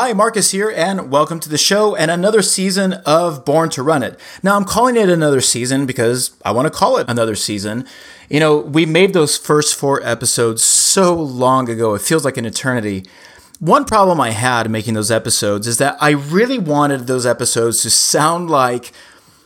Hi, Marcus here, and welcome to the show and another season of Born to Run It. Now, I'm calling it another season because I want to call it another season. You know, we made those first four episodes so long ago, it feels like an eternity. One problem I had making those episodes is that I really wanted those episodes to sound like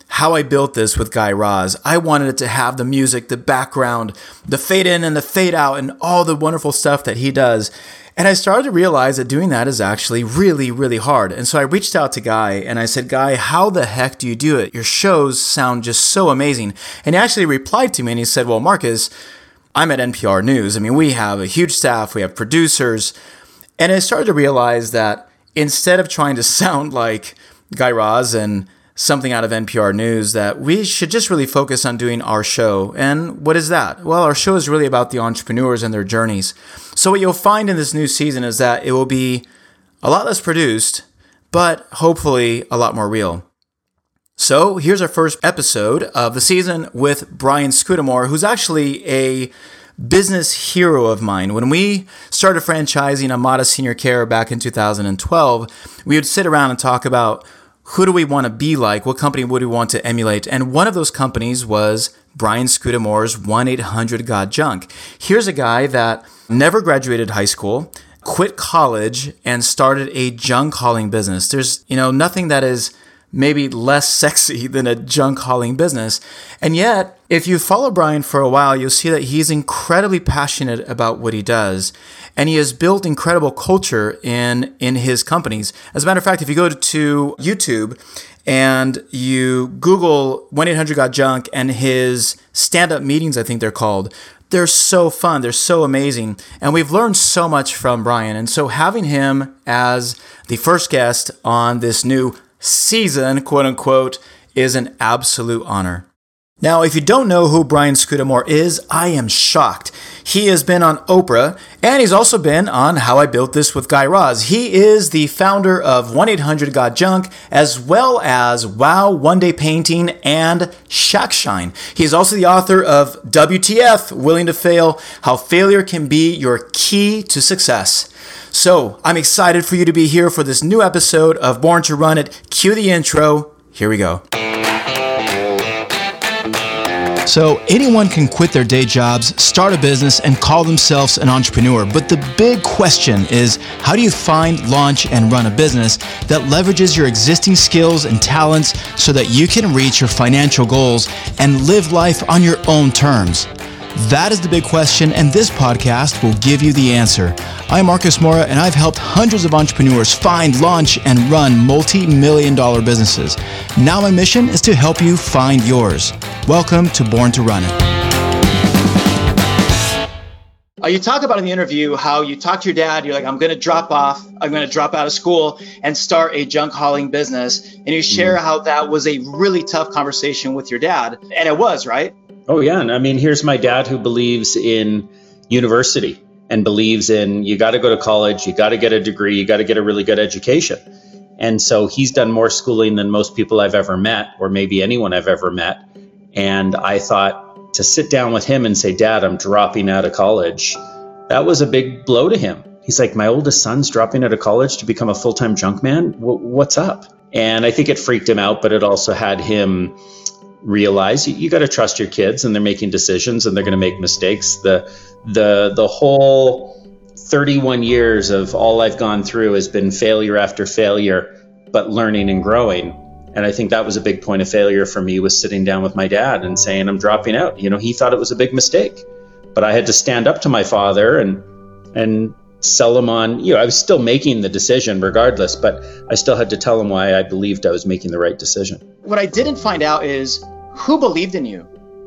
how I built this with Guy Raz. I wanted it to have the music, the background, the fade in and the fade out, and all the wonderful stuff that he does. And I started to realize that doing that is actually really, really hard. And so I reached out to Guy and I said, Guy, how the heck do you do it? Your shows sound just so amazing. And he actually replied to me and he said, Well, Marcus, I'm at NPR News. I mean, we have a huge staff, we have producers. And I started to realize that instead of trying to sound like Guy Raz and something out of NPR News that we should just really focus on doing our show. And what is that? Well, our show is really about the entrepreneurs and their journeys. So, what you'll find in this new season is that it will be a lot less produced, but hopefully a lot more real. So, here's our first episode of the season with Brian Scudamore, who's actually a business hero of mine. When we started franchising Amada Senior Care back in 2012, we would sit around and talk about who do we want to be like? What company would we want to emulate? And one of those companies was Brian Scudamore's 1 800 Got Junk. Here's a guy that never graduated high school, quit college, and started a junk hauling business. There's, you know, nothing that is maybe less sexy than a junk hauling business. And yet, if you follow Brian for a while, you'll see that he's incredibly passionate about what he does. And he has built incredible culture in, in his companies. As a matter of fact, if you go to YouTube and you Google 1 800 Got Junk and his stand up meetings, I think they're called, they're so fun. They're so amazing. And we've learned so much from Brian. And so having him as the first guest on this new season, quote unquote, is an absolute honor. Now, if you don't know who Brian Scudamore is, I am shocked. He has been on Oprah and he's also been on How I Built This with Guy Raz. He is the founder of 1 800 Got Junk as well as Wow One Day Painting and Shack Shine. He's also the author of WTF Willing to Fail How Failure Can Be Your Key to Success. So I'm excited for you to be here for this new episode of Born to Run It. Cue the intro. Here we go. So, anyone can quit their day jobs, start a business, and call themselves an entrepreneur. But the big question is how do you find, launch, and run a business that leverages your existing skills and talents so that you can reach your financial goals and live life on your own terms? That is the big question, and this podcast will give you the answer. I'm Marcus Mora, and I've helped hundreds of entrepreneurs find, launch, and run multi million dollar businesses. Now, my mission is to help you find yours. Welcome to Born to Run It. Uh, you talk about in the interview how you talk to your dad, you're like, I'm going to drop off, I'm going to drop out of school and start a junk hauling business. And you share mm. how that was a really tough conversation with your dad. And it was, right? Oh, yeah. And I mean, here's my dad who believes in university and believes in you got to go to college, you got to get a degree, you got to get a really good education. And so he's done more schooling than most people I've ever met, or maybe anyone I've ever met. And I thought to sit down with him and say, Dad, I'm dropping out of college, that was a big blow to him. He's like, My oldest son's dropping out of college to become a full time junk man. W- what's up? And I think it freaked him out, but it also had him realize you, you got to trust your kids and they're making decisions and they're going to make mistakes. The the the whole 31 years of all I've gone through has been failure after failure but learning and growing. And I think that was a big point of failure for me was sitting down with my dad and saying I'm dropping out. You know he thought it was a big mistake but I had to stand up to my father and and sell him on you know I was still making the decision regardless but I still had to tell him why I believed I was making the right decision. What I didn't find out is who believed in you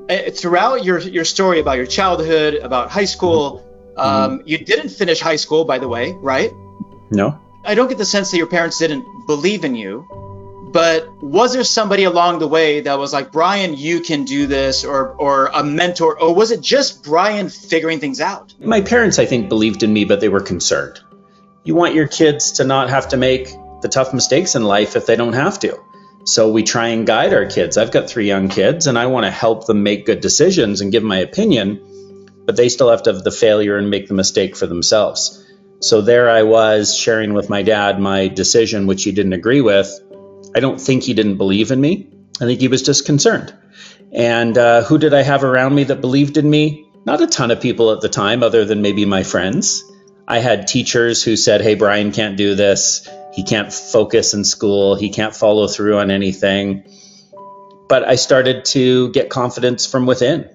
uh, throughout your your story about your childhood, about high school. Mm-hmm. Um, you didn't finish high school, by the way, right? No. I don't get the sense that your parents didn't believe in you. But was there somebody along the way that was like, Brian, you can do this, or or a mentor, or was it just Brian figuring things out? My parents, I think, believed in me, but they were concerned. You want your kids to not have to make the tough mistakes in life if they don't have to. So we try and guide our kids. I've got three young kids and I want to help them make good decisions and give my opinion, but they still have to have the failure and make the mistake for themselves. So there I was sharing with my dad my decision, which he didn't agree with. I don't think he didn't believe in me. I think he was just concerned. And uh, who did I have around me that believed in me? Not a ton of people at the time, other than maybe my friends. I had teachers who said, Hey, Brian can't do this. He can't focus in school. He can't follow through on anything. But I started to get confidence from within.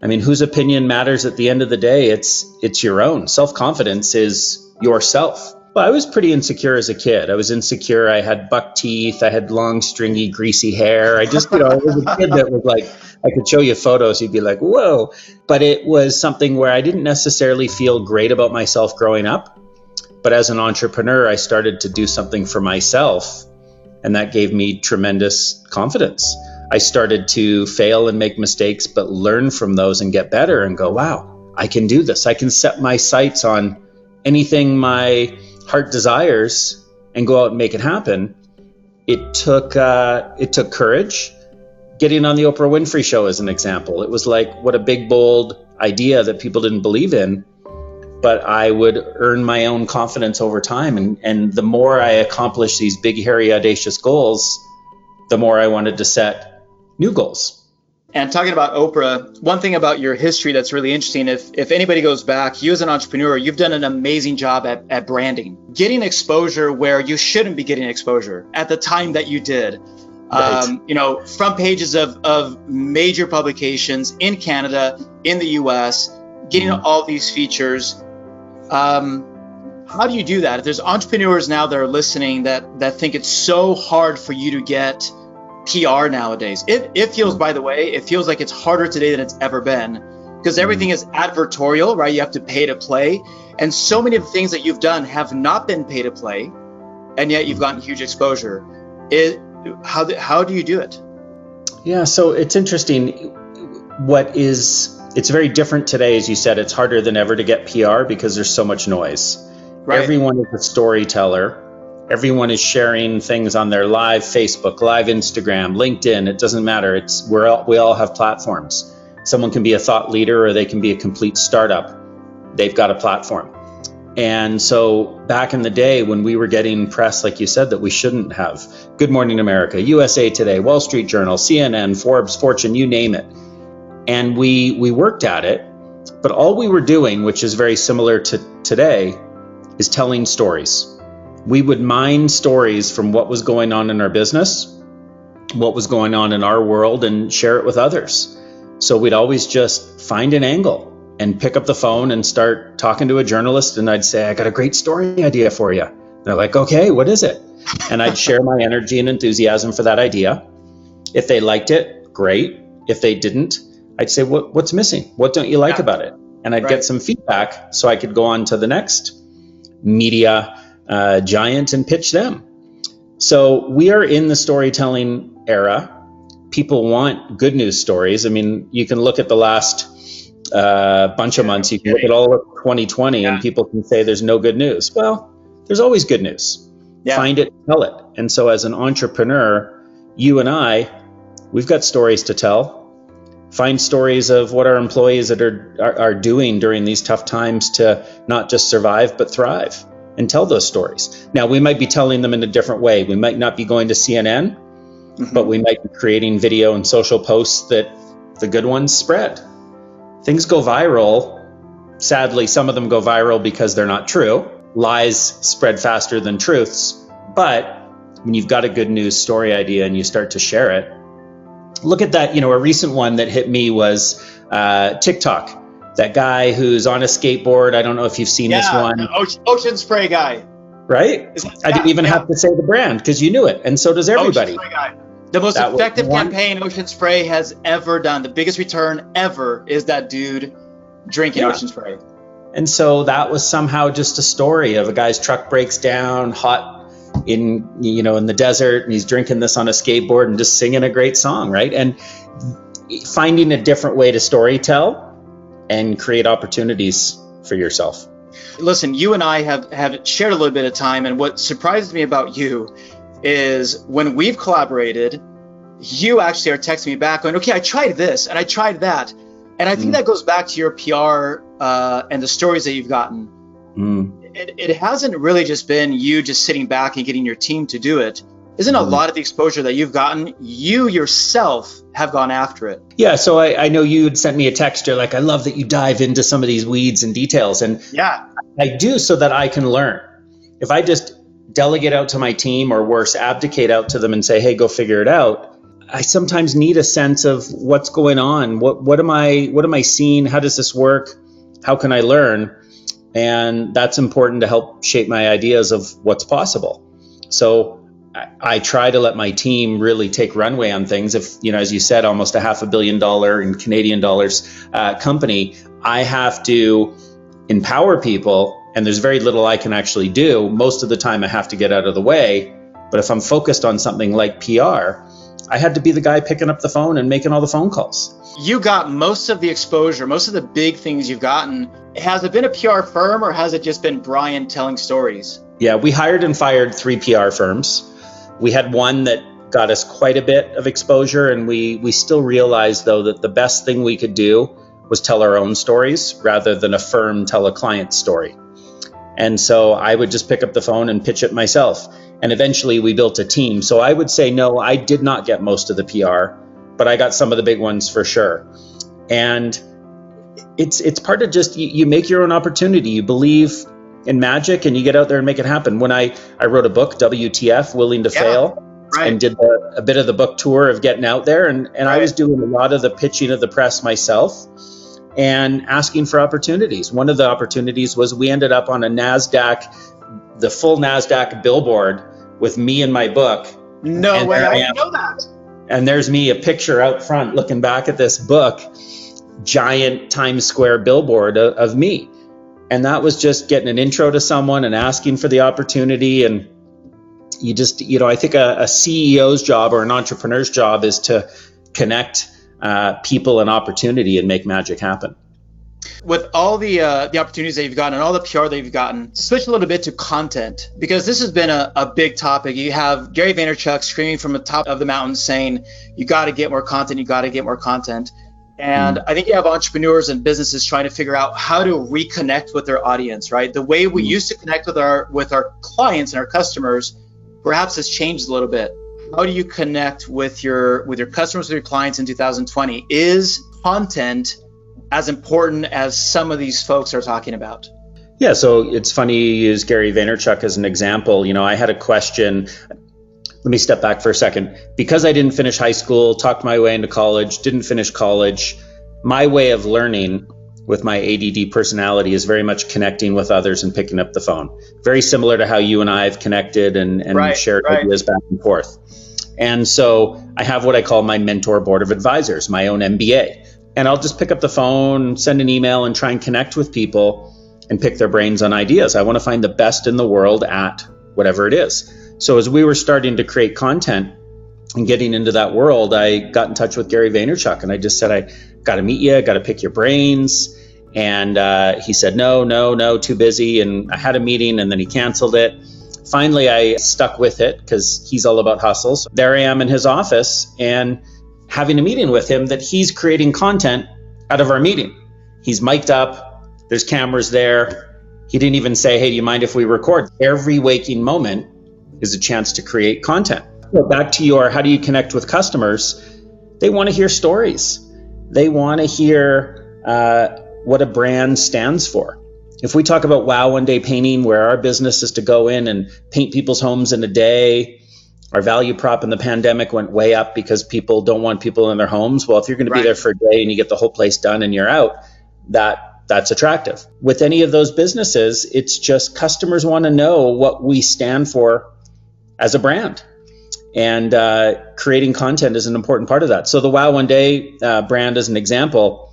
I mean, whose opinion matters at the end of the day? It's it's your own. Self-confidence is yourself. Well, I was pretty insecure as a kid. I was insecure. I had buck teeth. I had long, stringy, greasy hair. I just, you know, I was a kid that was like, I could show you photos. You'd be like, whoa. But it was something where I didn't necessarily feel great about myself growing up. But as an entrepreneur, I started to do something for myself. And that gave me tremendous confidence. I started to fail and make mistakes, but learn from those and get better and go, wow, I can do this. I can set my sights on anything my heart desires and go out and make it happen. It took uh, it took courage. Getting on the Oprah Winfrey show is an example. It was like what a big bold idea that people didn't believe in, but I would earn my own confidence over time. And and the more I accomplished these big, hairy, audacious goals, the more I wanted to set new goals. And talking about Oprah, one thing about your history that's really interesting, if, if anybody goes back, you as an entrepreneur, you've done an amazing job at, at branding, getting exposure where you shouldn't be getting exposure at the time that you did. Right. Um, you know, front pages of, of major publications in Canada, in the US, getting mm-hmm. all these features. Um, how do you do that? If there's entrepreneurs now that are listening that, that think it's so hard for you to get PR nowadays. It, it feels, by the way, it feels like it's harder today than it's ever been because everything is advertorial, right? You have to pay to play. And so many of the things that you've done have not been pay to play, and yet you've gotten huge exposure. It, how, how do you do it? Yeah, so it's interesting. What is, it's very different today, as you said. It's harder than ever to get PR because there's so much noise. Right. Everyone is a storyteller everyone is sharing things on their live Facebook, live Instagram, LinkedIn. It doesn't matter. It's we're all, we all have platforms. Someone can be a thought leader or they can be a complete startup. They've got a platform. And so back in the day when we were getting press, like you said, that we shouldn't have Good Morning America, USA Today, Wall Street Journal, CNN, Forbes, Fortune, you name it. And we we worked at it, but all we were doing, which is very similar to today, is telling stories we would mine stories from what was going on in our business, what was going on in our world, and share it with others. So we'd always just find an angle and pick up the phone and start talking to a journalist. And I'd say, I got a great story idea for you. They're like, okay, what is it? And I'd share my energy and enthusiasm for that idea. If they liked it, great. If they didn't, I'd say, what, what's missing? What don't you like yeah. about it? And I'd right. get some feedback so I could go on to the next media uh, giant and pitch them. So we are in the storytelling era. People want good news stories. I mean, you can look at the last uh, bunch of months. You can look at all of 2020, yeah. and people can say there's no good news. Well, there's always good news. Yeah. Find it, tell it. And so, as an entrepreneur, you and I, we've got stories to tell. Find stories of what our employees that are, are, are doing during these tough times to not just survive but thrive and tell those stories. Now, we might be telling them in a different way. We might not be going to CNN, mm-hmm. but we might be creating video and social posts that the good ones spread. Things go viral. Sadly, some of them go viral because they're not true. Lies spread faster than truths. But when you've got a good news story idea and you start to share it, look at that. You know, a recent one that hit me was uh, TikTok that guy who's on a skateboard. I don't know if you've seen yeah, this one. Ocean, ocean spray guy. Right? I didn't even yeah. have to say the brand because you knew it, and so does everybody. The most that effective campaign Ocean Spray has ever done, the biggest return ever, is that dude drinking yeah. Ocean Spray. And so that was somehow just a story of a guy's truck breaks down, hot in you know in the desert, and he's drinking this on a skateboard and just singing a great song, right? And finding a different way to story tell and create opportunities for yourself. Listen, you and I have, have shared a little bit of time, and what surprised me about you is when we've collaborated, you actually are texting me back going, okay, I tried this and I tried that. And I think mm. that goes back to your PR uh, and the stories that you've gotten. Mm. It, it hasn't really just been you just sitting back and getting your team to do it. Isn't a mm-hmm. lot of the exposure that you've gotten, you yourself have gone after it? Yeah. So I, I know you had sent me a text. You're like, I love that you dive into some of these weeds and details. And yeah, I do so that I can learn. If I just delegate out to my team or worse, abdicate out to them and say, hey, go figure it out, I sometimes need a sense of what's going on. What what am I what am I seeing? How does this work? How can I learn? And that's important to help shape my ideas of what's possible. So I, try to let my team really take runway on things. If you know, as you said, almost a half a billion dollar in Canadian dollars uh, company, I have to empower people, and there's very little I can actually do. Most of the time, I have to get out of the way. But if I'm focused on something like PR, I had to be the guy picking up the phone and making all the phone calls. You got most of the exposure, most of the big things you've gotten. Has it been a PR firm or has it just been Brian telling stories? Yeah, we hired and fired three PR firms. We had one that got us quite a bit of exposure, and we, we still realized, though, that the best thing we could do was tell our own stories rather than a firm tell a client story. And so I would just pick up the phone and pitch it myself. And eventually we built a team. So I would say, no, I did not get most of the PR, but I got some of the big ones for sure. And it's it's part of just you, you make your own opportunity. You believe in magic and you get out there and make it happen. When I, I wrote a book, WTF, Willing to yeah, Fail, right. and did the, a bit of the book tour of getting out there, and, and right. I was doing a lot of the pitching of the press myself and asking for opportunities. One of the opportunities was we ended up on a NASDAQ, the full NASDAQ billboard with me and my book. No and way, I didn't know that. And there's me, a picture out front looking back at this book, giant Times Square billboard of, of me. And that was just getting an intro to someone and asking for the opportunity. And you just, you know, I think a, a CEO's job or an entrepreneur's job is to connect uh, people and opportunity and make magic happen. With all the uh, the opportunities that you've gotten and all the PR that you've gotten, switch a little bit to content because this has been a, a big topic. You have Gary Vaynerchuk screaming from the top of the mountain saying, "You got to get more content. You got to get more content." And mm. I think you have entrepreneurs and businesses trying to figure out how to reconnect with their audience, right? The way we mm. used to connect with our with our clients and our customers perhaps has changed a little bit how do you connect with your with your customers with your clients in 2020 is content as important as some of these folks are talking about yeah so it's funny you use gary vaynerchuk as an example you know i had a question let me step back for a second because i didn't finish high school talked my way into college didn't finish college my way of learning with my ADD personality is very much connecting with others and picking up the phone. Very similar to how you and I have connected and, and right, shared right. ideas back and forth. And so I have what I call my mentor board of advisors, my own MBA. And I'll just pick up the phone, send an email, and try and connect with people and pick their brains on ideas. I want to find the best in the world at whatever it is. So as we were starting to create content and getting into that world, I got in touch with Gary Vaynerchuk and I just said, I got to meet you, I got to pick your brains. And uh, he said, no, no, no, too busy. And I had a meeting and then he canceled it. Finally, I stuck with it because he's all about hustles. There I am in his office and having a meeting with him that he's creating content out of our meeting. He's mic'd up, there's cameras there. He didn't even say, hey, do you mind if we record? Every waking moment is a chance to create content. Back to your how do you connect with customers? They want to hear stories, they want to hear uh, what a brand stands for if we talk about wow one day painting where our business is to go in and paint people's homes in a day our value prop in the pandemic went way up because people don't want people in their homes well if you're going right. to be there for a day and you get the whole place done and you're out that that's attractive with any of those businesses it's just customers want to know what we stand for as a brand and uh, creating content is an important part of that so the wow one day uh, brand as an example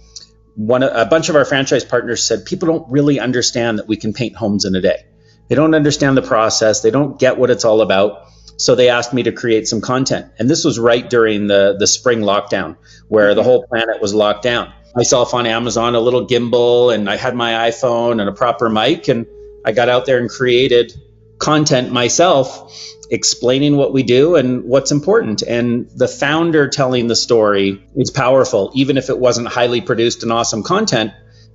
one a bunch of our franchise partners said people don't really understand that we can paint homes in a day. They don't understand the process. They don't get what it's all about. So they asked me to create some content. And this was right during the the spring lockdown where the mm-hmm. whole planet was locked down. Myself on Amazon a little gimbal and I had my iPhone and a proper mic and I got out there and created content myself explaining what we do and what's important. And the founder telling the story is powerful, even if it wasn't highly produced and awesome content.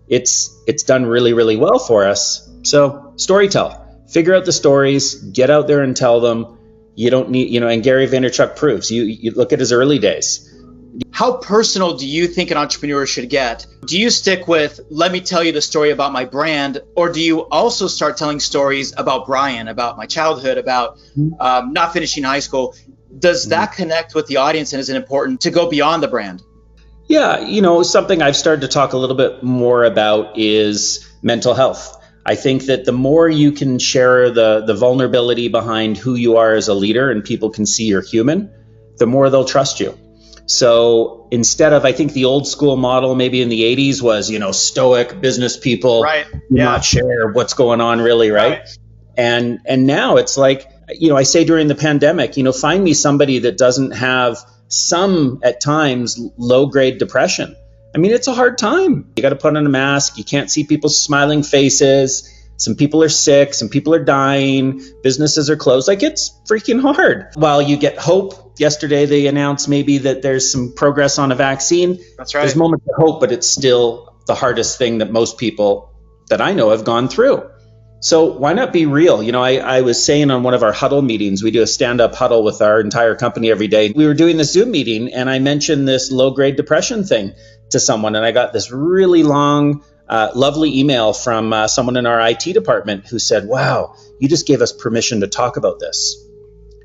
It's it's done really really well for us. So, story tell. Figure out the stories, get out there and tell them. You don't need, you know, and Gary Vaynerchuk proves. You you look at his early days. How personal do you think an entrepreneur should get? Do you stick with, let me tell you the story about my brand, or do you also start telling stories about Brian, about my childhood, about um, not finishing high school? Does that connect with the audience and is it important to go beyond the brand? Yeah, you know, something I've started to talk a little bit more about is mental health. I think that the more you can share the the vulnerability behind who you are as a leader and people can see you're human, the more they'll trust you. So instead of, I think the old school model maybe in the 80s was, you know, stoic business people, Right. yeah. not share what's going on really, right? Right. And and now it's like, you know, I say during the pandemic, you know, find me somebody that doesn't have some at times low grade depression. I mean, it's a hard time. You got to put on a mask. You can't see people's smiling faces. Some people are sick. Some people are dying. Businesses are closed. Like it's freaking hard. While you get hope, yesterday they announced maybe that there's some progress on a vaccine. That's right. There's moments of hope, but it's still the hardest thing that most people that I know have gone through. So why not be real? You know, I, I was saying on one of our huddle meetings, we do a stand up huddle with our entire company every day. We were doing the Zoom meeting and I mentioned this low grade depression thing to someone. And I got this really long, uh, lovely email from uh, someone in our IT department who said, Wow, you just gave us permission to talk about this.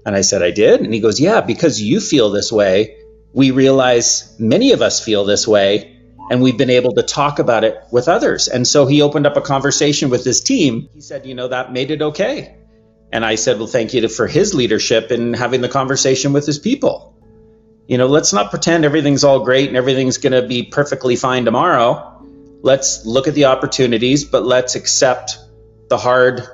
And I said, I did. And he goes, Yeah, because you feel this way. We realize many of us feel this way and we've been able to talk about it with others. And so he opened up a conversation with his team. He said, you know, that made it okay. And I said, well, thank you to, for his leadership in having the conversation with his people. You know, let's not pretend everything's all great and everything's going to be perfectly fine tomorrow. Let's look at the opportunities, but let's accept the hard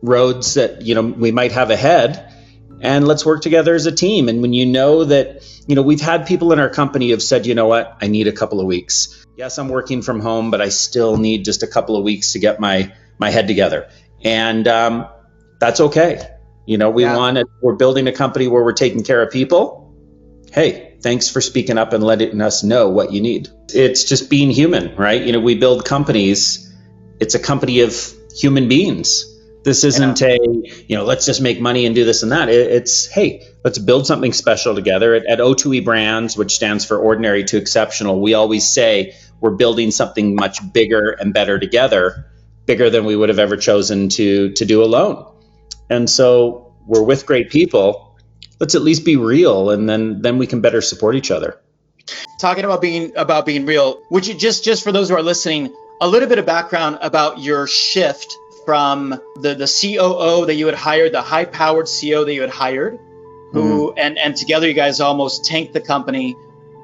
roads that, you know, we might have ahead and let's work together as a team. And when you know that, you know, we've had people in our company have said, you know what, I need a couple of weeks. Yes, I'm working from home, but I still need just a couple of weeks to get my my head together, and um, that's okay. You know, we Yeah. want it. We're building a company where we're taking care of people. Hey, thanks for speaking up and letting us know what you need. It's just being human, right? You know, we build companies. It's a company of human beings. This isn't a, you know, let's just make money and do this and that. It, it's, hey, let's build something special together. At, at O2E Brands, which stands for Ordinary to Exceptional, we always say we're building something much bigger and better together, bigger than we would have ever chosen to to do alone. And so we're with great people. Let's at least be real, and then then we can better support each other. talking about being about being real would you just just for those who are listening a little bit of background about your shift from the the coo that you had hired the high powered ceo that you had hired who and and together you guys almost tanked the company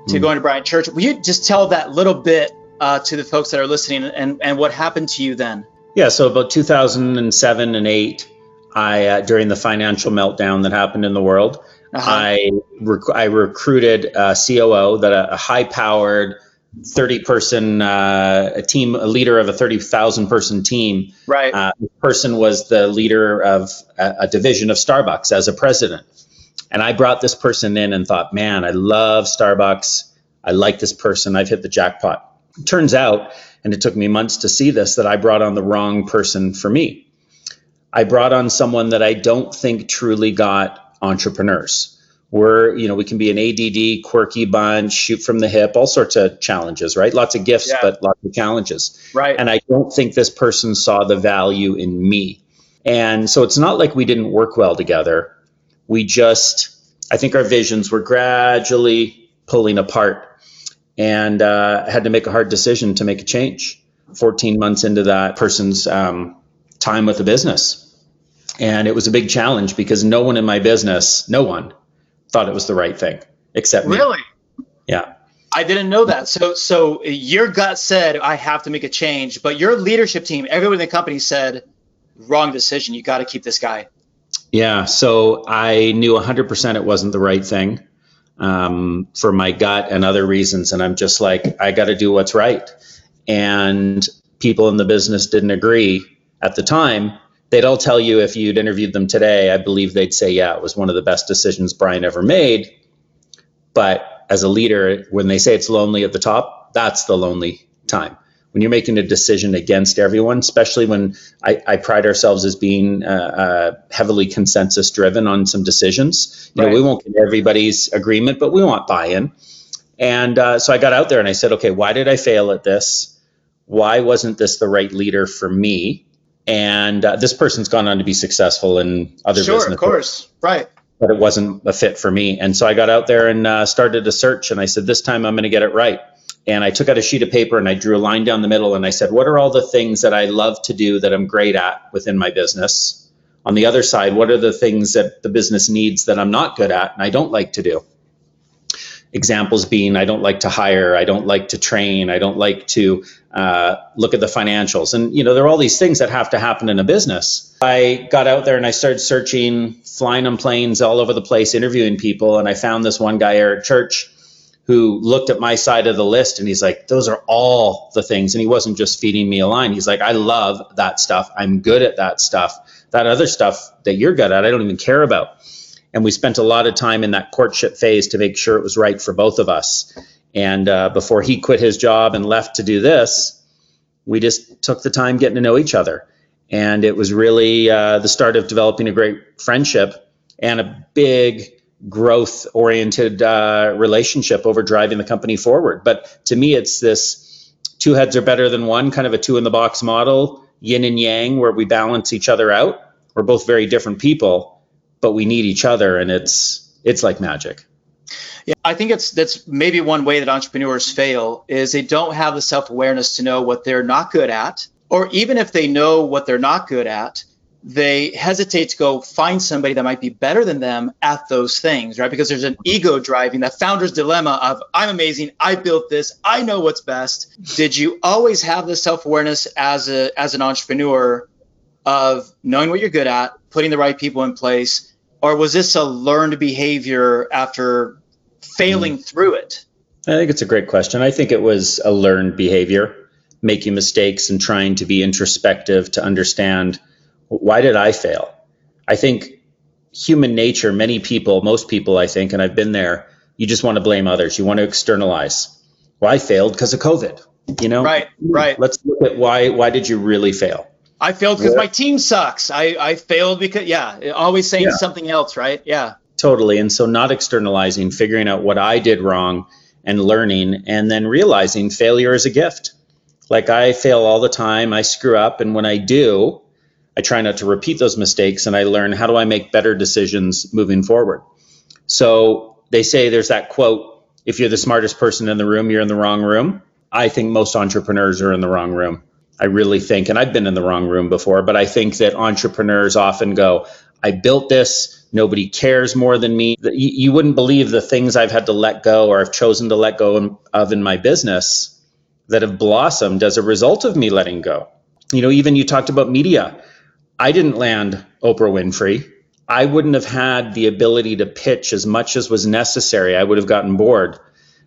to Mhm. go into brian church will you just tell that little bit uh, to the folks that are listening and and what happened to you then Yeah, so about 2007 and 8, I uh, during the financial meltdown that happened in the world, Uh-huh. I rec- I recruited a COO that a, a high powered 30 person uh, a team a leader of a 30,000 person team. right Uh, this person was the leader of a, a division of Starbucks as a president. And I brought this person in and thought, man, I love Starbucks. I like this person. I've hit the jackpot. Turns out, and it took me months to see this, that I brought on the wrong person for me. I brought on someone that I don't think truly got entrepreneurs. We're, you know, we can be an ADD, quirky bunch, shoot from the hip, all sorts of challenges, right? Lots of gifts, Yeah. but lots of challenges. right And I don't think this person saw the value in me. And so it's not like we didn't work well together. We just, I think our visions were gradually pulling apart and uh, had to make a hard decision to make a change 14 months into that person's um, time with the business. And it was a big challenge because no one in my business, no one thought it was the right thing except me. really Yeah. I didn't know that. So, so your gut said I have to make a change, but your leadership team, everyone in the company said, wrong decision. You got to keep this guy. Yeah, so I knew 100% it wasn't the right thing um, for my gut and other reasons. And I'm just like, I got to do what's right. And people in the business didn't agree at the time. They'd all tell you if you'd interviewed them today, I believe they'd say, yeah, it was one of the best decisions Brian ever made. But as a leader, when they say it's lonely at the top, that's the lonely time. when you're making a decision against everyone, especially when I, I pride ourselves as being uh, uh, heavily consensus driven on some decisions. You right. know, we won't get everybody's agreement, but we want buy-in. And uh, so I got out there and I said, okay, why did I fail at this? Why wasn't this the right leader for me? And uh, this person's gone on to be successful in other sure, businesses. of course, right. But it wasn't a fit for me. And so I got out there and uh, started a search. And I said, this time I'm going to get it right and I took out a sheet of paper and I drew a line down the middle and I said, What are all the things that I love to do that I'm great at within my business? On the other side, what are the things that the business needs that I'm not good at and I don't like to do? Examples being, I don't like to hire, I don't like to train, I don't like to uh, look at the financials. And, you know, there are all these things that have to happen in a business. I got out there and I started searching, flying on planes all over the place, interviewing people. And I found this one guy, Erik Church, who looked at my side of the list and he's like, those are all the things. And he wasn't just feeding me a line. He's like, I love that stuff. I'm good at that stuff. That other stuff that you're good at, I don't even care about. And we spent a lot of time in that courtship phase to make sure it was right for both of us. And uh, before he quit his job and left to do this, we just took the time getting to know each other. And it was really uh, the start of developing a great friendship and a big growth oriented uh, relationship over driving the company forward. But to me, it's this two heads are better than one, kind of a two in the box model, yin and yang, where we balance each other out. We're both very different people, but we need each other, and it's it's like magic. Yeah, I think it's that's maybe one way that entrepreneurs fail is they don't have the self awareness to know what they're not good at, or even if they know what they're not good at, they hesitate to go find somebody that might be better than them at those things, right? Because there's an ego driving that founder's dilemma of I'm amazing, I built this, I know what's best. Did you always have the self-awareness as a as an entrepreneur of knowing what you're good at, putting the right people in place, or was this a learned behavior after failing mm. through it? I think it's a great question. I think it was a learned behavior, making mistakes and trying to be introspective to understand why did I fail? I think human nature, many people, most people, I think, and I've been there, you just want to blame others. You want to externalize. Well, I failed because of COVID. You know, right, right. Let's look at why. Why did you really fail? I failed because my team sucks. I, I failed because yeah, always saying yeah. something else, right? Yeah. Totally. And so not externalizing, figuring out what I did wrong and learning and then realizing failure is a gift. Like I fail all the time, I screw up and when I do, I try not to repeat those mistakes and I learn how do I make better decisions moving forward. So they say there's that quote if you're the smartest person in the room, you're in the wrong room. I think most entrepreneurs are in the wrong room. I really think, and I've been in the wrong room before, but I think that entrepreneurs often go, I built this. Nobody cares more than me. You, wouldn't believe the things I've had to let go or I've chosen to let go of in my business that have blossomed as a result of me letting go. You know, even you talked about media. I didn't land Oprah Winfrey. I wouldn't have had the ability to pitch as much as was necessary. I would have gotten bored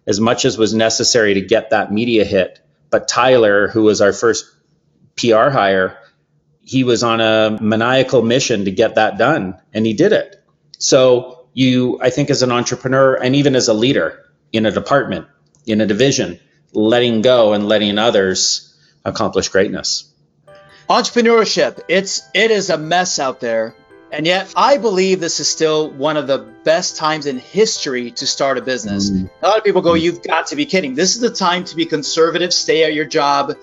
as much as was necessary to get that media hit. But Tyler, who was our first PR hire, he was on a maniacal mission to get that done and he did it. So you, I think as an entrepreneur and even as a leader in a department, in a division, letting go and letting others accomplish greatness entrepreneurship it's it is a mess out there and yet i believe this is still one of the best times in history to start a business mm. a lot of people go you've got to be kidding this is the time to be conservative stay at your job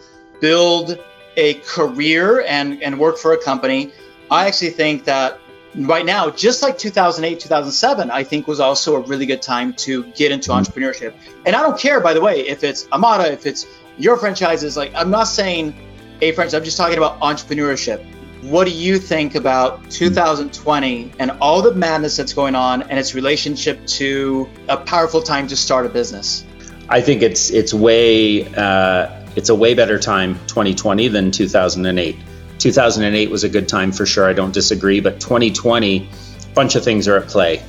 build a career and and work for a company i actually think that right now just like 2008 2007 i think was also a really good time to get into mm. entrepreneurship and i don't care by the way if it's amada if it's your franchises like i'm not saying a franchise, I'm just talking about entrepreneurship. What do you think about 2020 and all the madness that's going on and its relationship to a powerful time to start a business? I think it's it's way uh, it's a way better time 2020 than 2008. 2008 was a good time for sure. I don't disagree, but 2020, a bunch of things are at play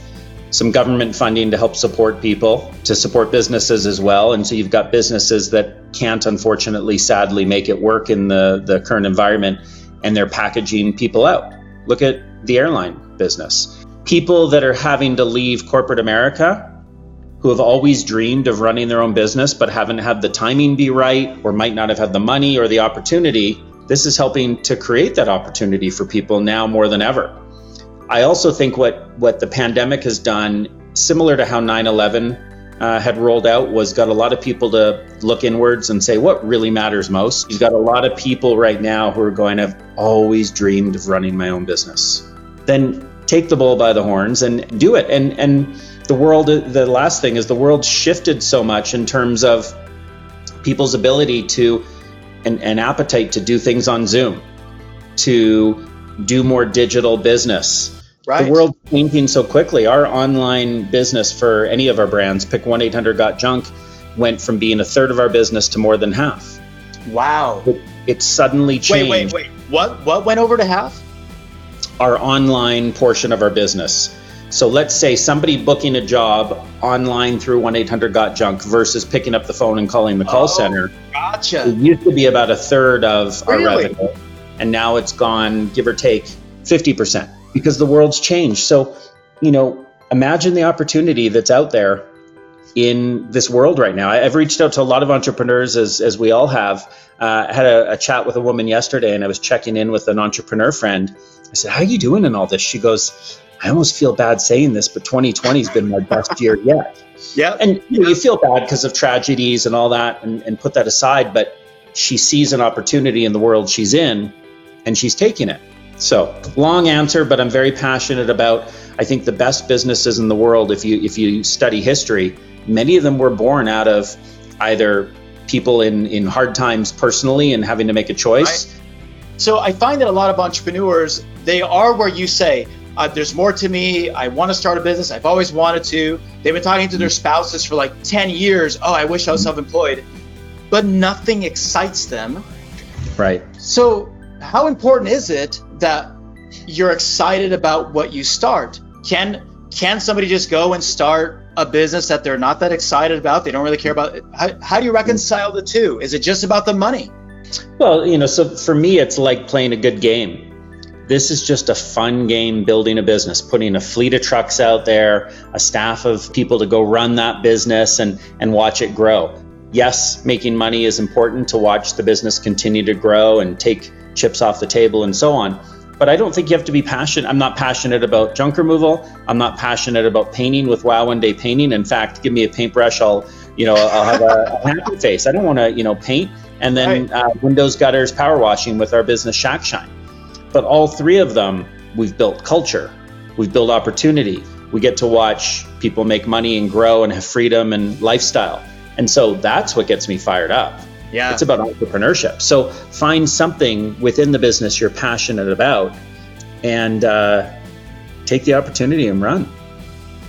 some government funding to help support people, to support businesses as well. And so you've got businesses that can't, unfortunately, sadly, make it work in the, the current environment, and they're packaging people out. Look at the airline business. People that are having to leave corporate America who have always dreamed of running their own business but haven't had the timing be right or might not have had the money or the opportunity. This is helping to create that opportunity for people now more than ever. I also think what, what the pandemic has done, similar to how 9 11 uh, had rolled out, was got a lot of people to look inwards and say, what really matters most? You've got a lot of people right now who are going, I've always dreamed of running my own business. Then take the bull by the horns and do it. And, and the world, the last thing is the world shifted so much in terms of people's ability to, and, and appetite to do things on Zoom, to do more digital business. Right. The world's changing so quickly. Our online business for any of our brands, pick 1 800 Got Junk, went from being a third of our business to more than half. Wow. It, it suddenly changed. Wait, wait, wait. What, what went over to half? Our online portion of our business. So let's say somebody booking a job online through 1 800 Got Junk versus picking up the phone and calling the call Oh, center. Gotcha. It used to be about a third of our revenue, and now it's gone, give or take, 50% because the world's changed. So, you know, imagine the opportunity that's out there in this world right now. I've reached out to a lot of entrepreneurs, as, as we all have. Uh, I had a, a chat with a woman yesterday, and I was checking in with an entrepreneur friend. I said, How are you doing in all this? She goes, I almost feel bad saying this, but 2020 has been my best year yet. Yeah. and you, know, you feel bad because of tragedies and all that and, and put that aside but she sees an opportunity in the world she's in and she's taking it. So long answer but i'm very passionate about i think the best businesses in the world if you if you study history many of them were born out of either people in in hard times personally and having to make a choice. So I find that a lot of entrepreneurs, they are where you say, uh, there's more to me. I want to start a business. I've always wanted to. They've been talking to their spouses for like 10 years. Oh, I wish I was self employed. But nothing excites them. right So, how important is it that you're excited about what you start? Can can somebody just go and start a business that they're not that excited about? They don't really care about. How, how do you reconcile the two? Is it just about the money? Well, you know, so for me, it's like playing a good game. This is just a fun game building a business, putting a fleet of trucks out there, a staff of people to go run that business and, and watch it grow. Yes, making money is important to watch the business continue to grow and take chips off the table and so on. But I don't think you have to be passionate. I'm not passionate about junk removal. I'm not passionate about painting with Wow One Day Painting. In fact, give me a paintbrush, I'll, you know, I'll have a, a happy face. I don't want to, you know, paint and then uh, windows, gutters, power washing with our business Shack Shine. But all three of them, we've built culture, we've built opportunity. We get to watch people make money and grow and have freedom and lifestyle. And so that's what gets me fired up. Yeah. It's about entrepreneurship. So find something within the business you're passionate about and uh, take the opportunity and run.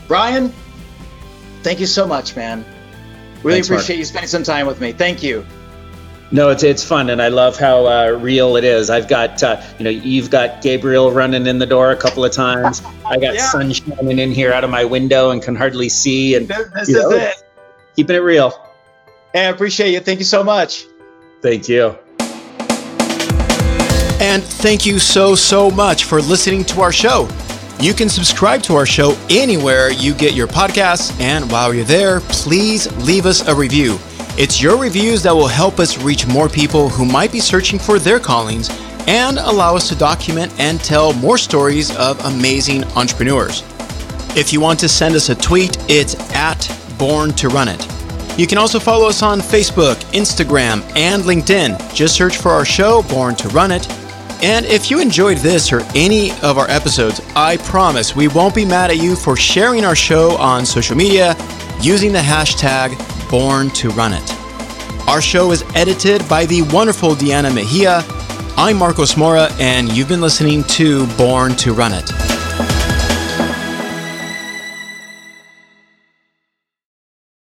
Brian, thank you so much, man. Really Thanks, Mark. appreciate you spending some time with me. Thank you. No, it's it's fun, and I love how uh, real it is. I've got uh, you know you've got Gabriel running in the door a couple of times. I got Yeah. sun shining in here out of my window and can hardly see, and This, this You is know. it. keeping it real. Hey, I appreciate you. Thank you so much. Thank you. And thank you so, so much for listening to our show. You can subscribe to our show anywhere you get your podcasts. And while you're there, please leave us a review. It's your reviews that will help us reach more people who might be searching for their callings and allow us to document and tell more stories of amazing entrepreneurs. If you want to send us a tweet, it's at Born to Run It. You can also follow us on Facebook, Instagram, and LinkedIn. Just search for our show, Born to Run It. And if you enjoyed this or any of our episodes, I promise we won't be mad at you for sharing our show on social media using the hashtag Born to Run It. Our show is edited by the wonderful Deanna Mejia. I'm Marcos Mora, and you've been listening to Born to Run It.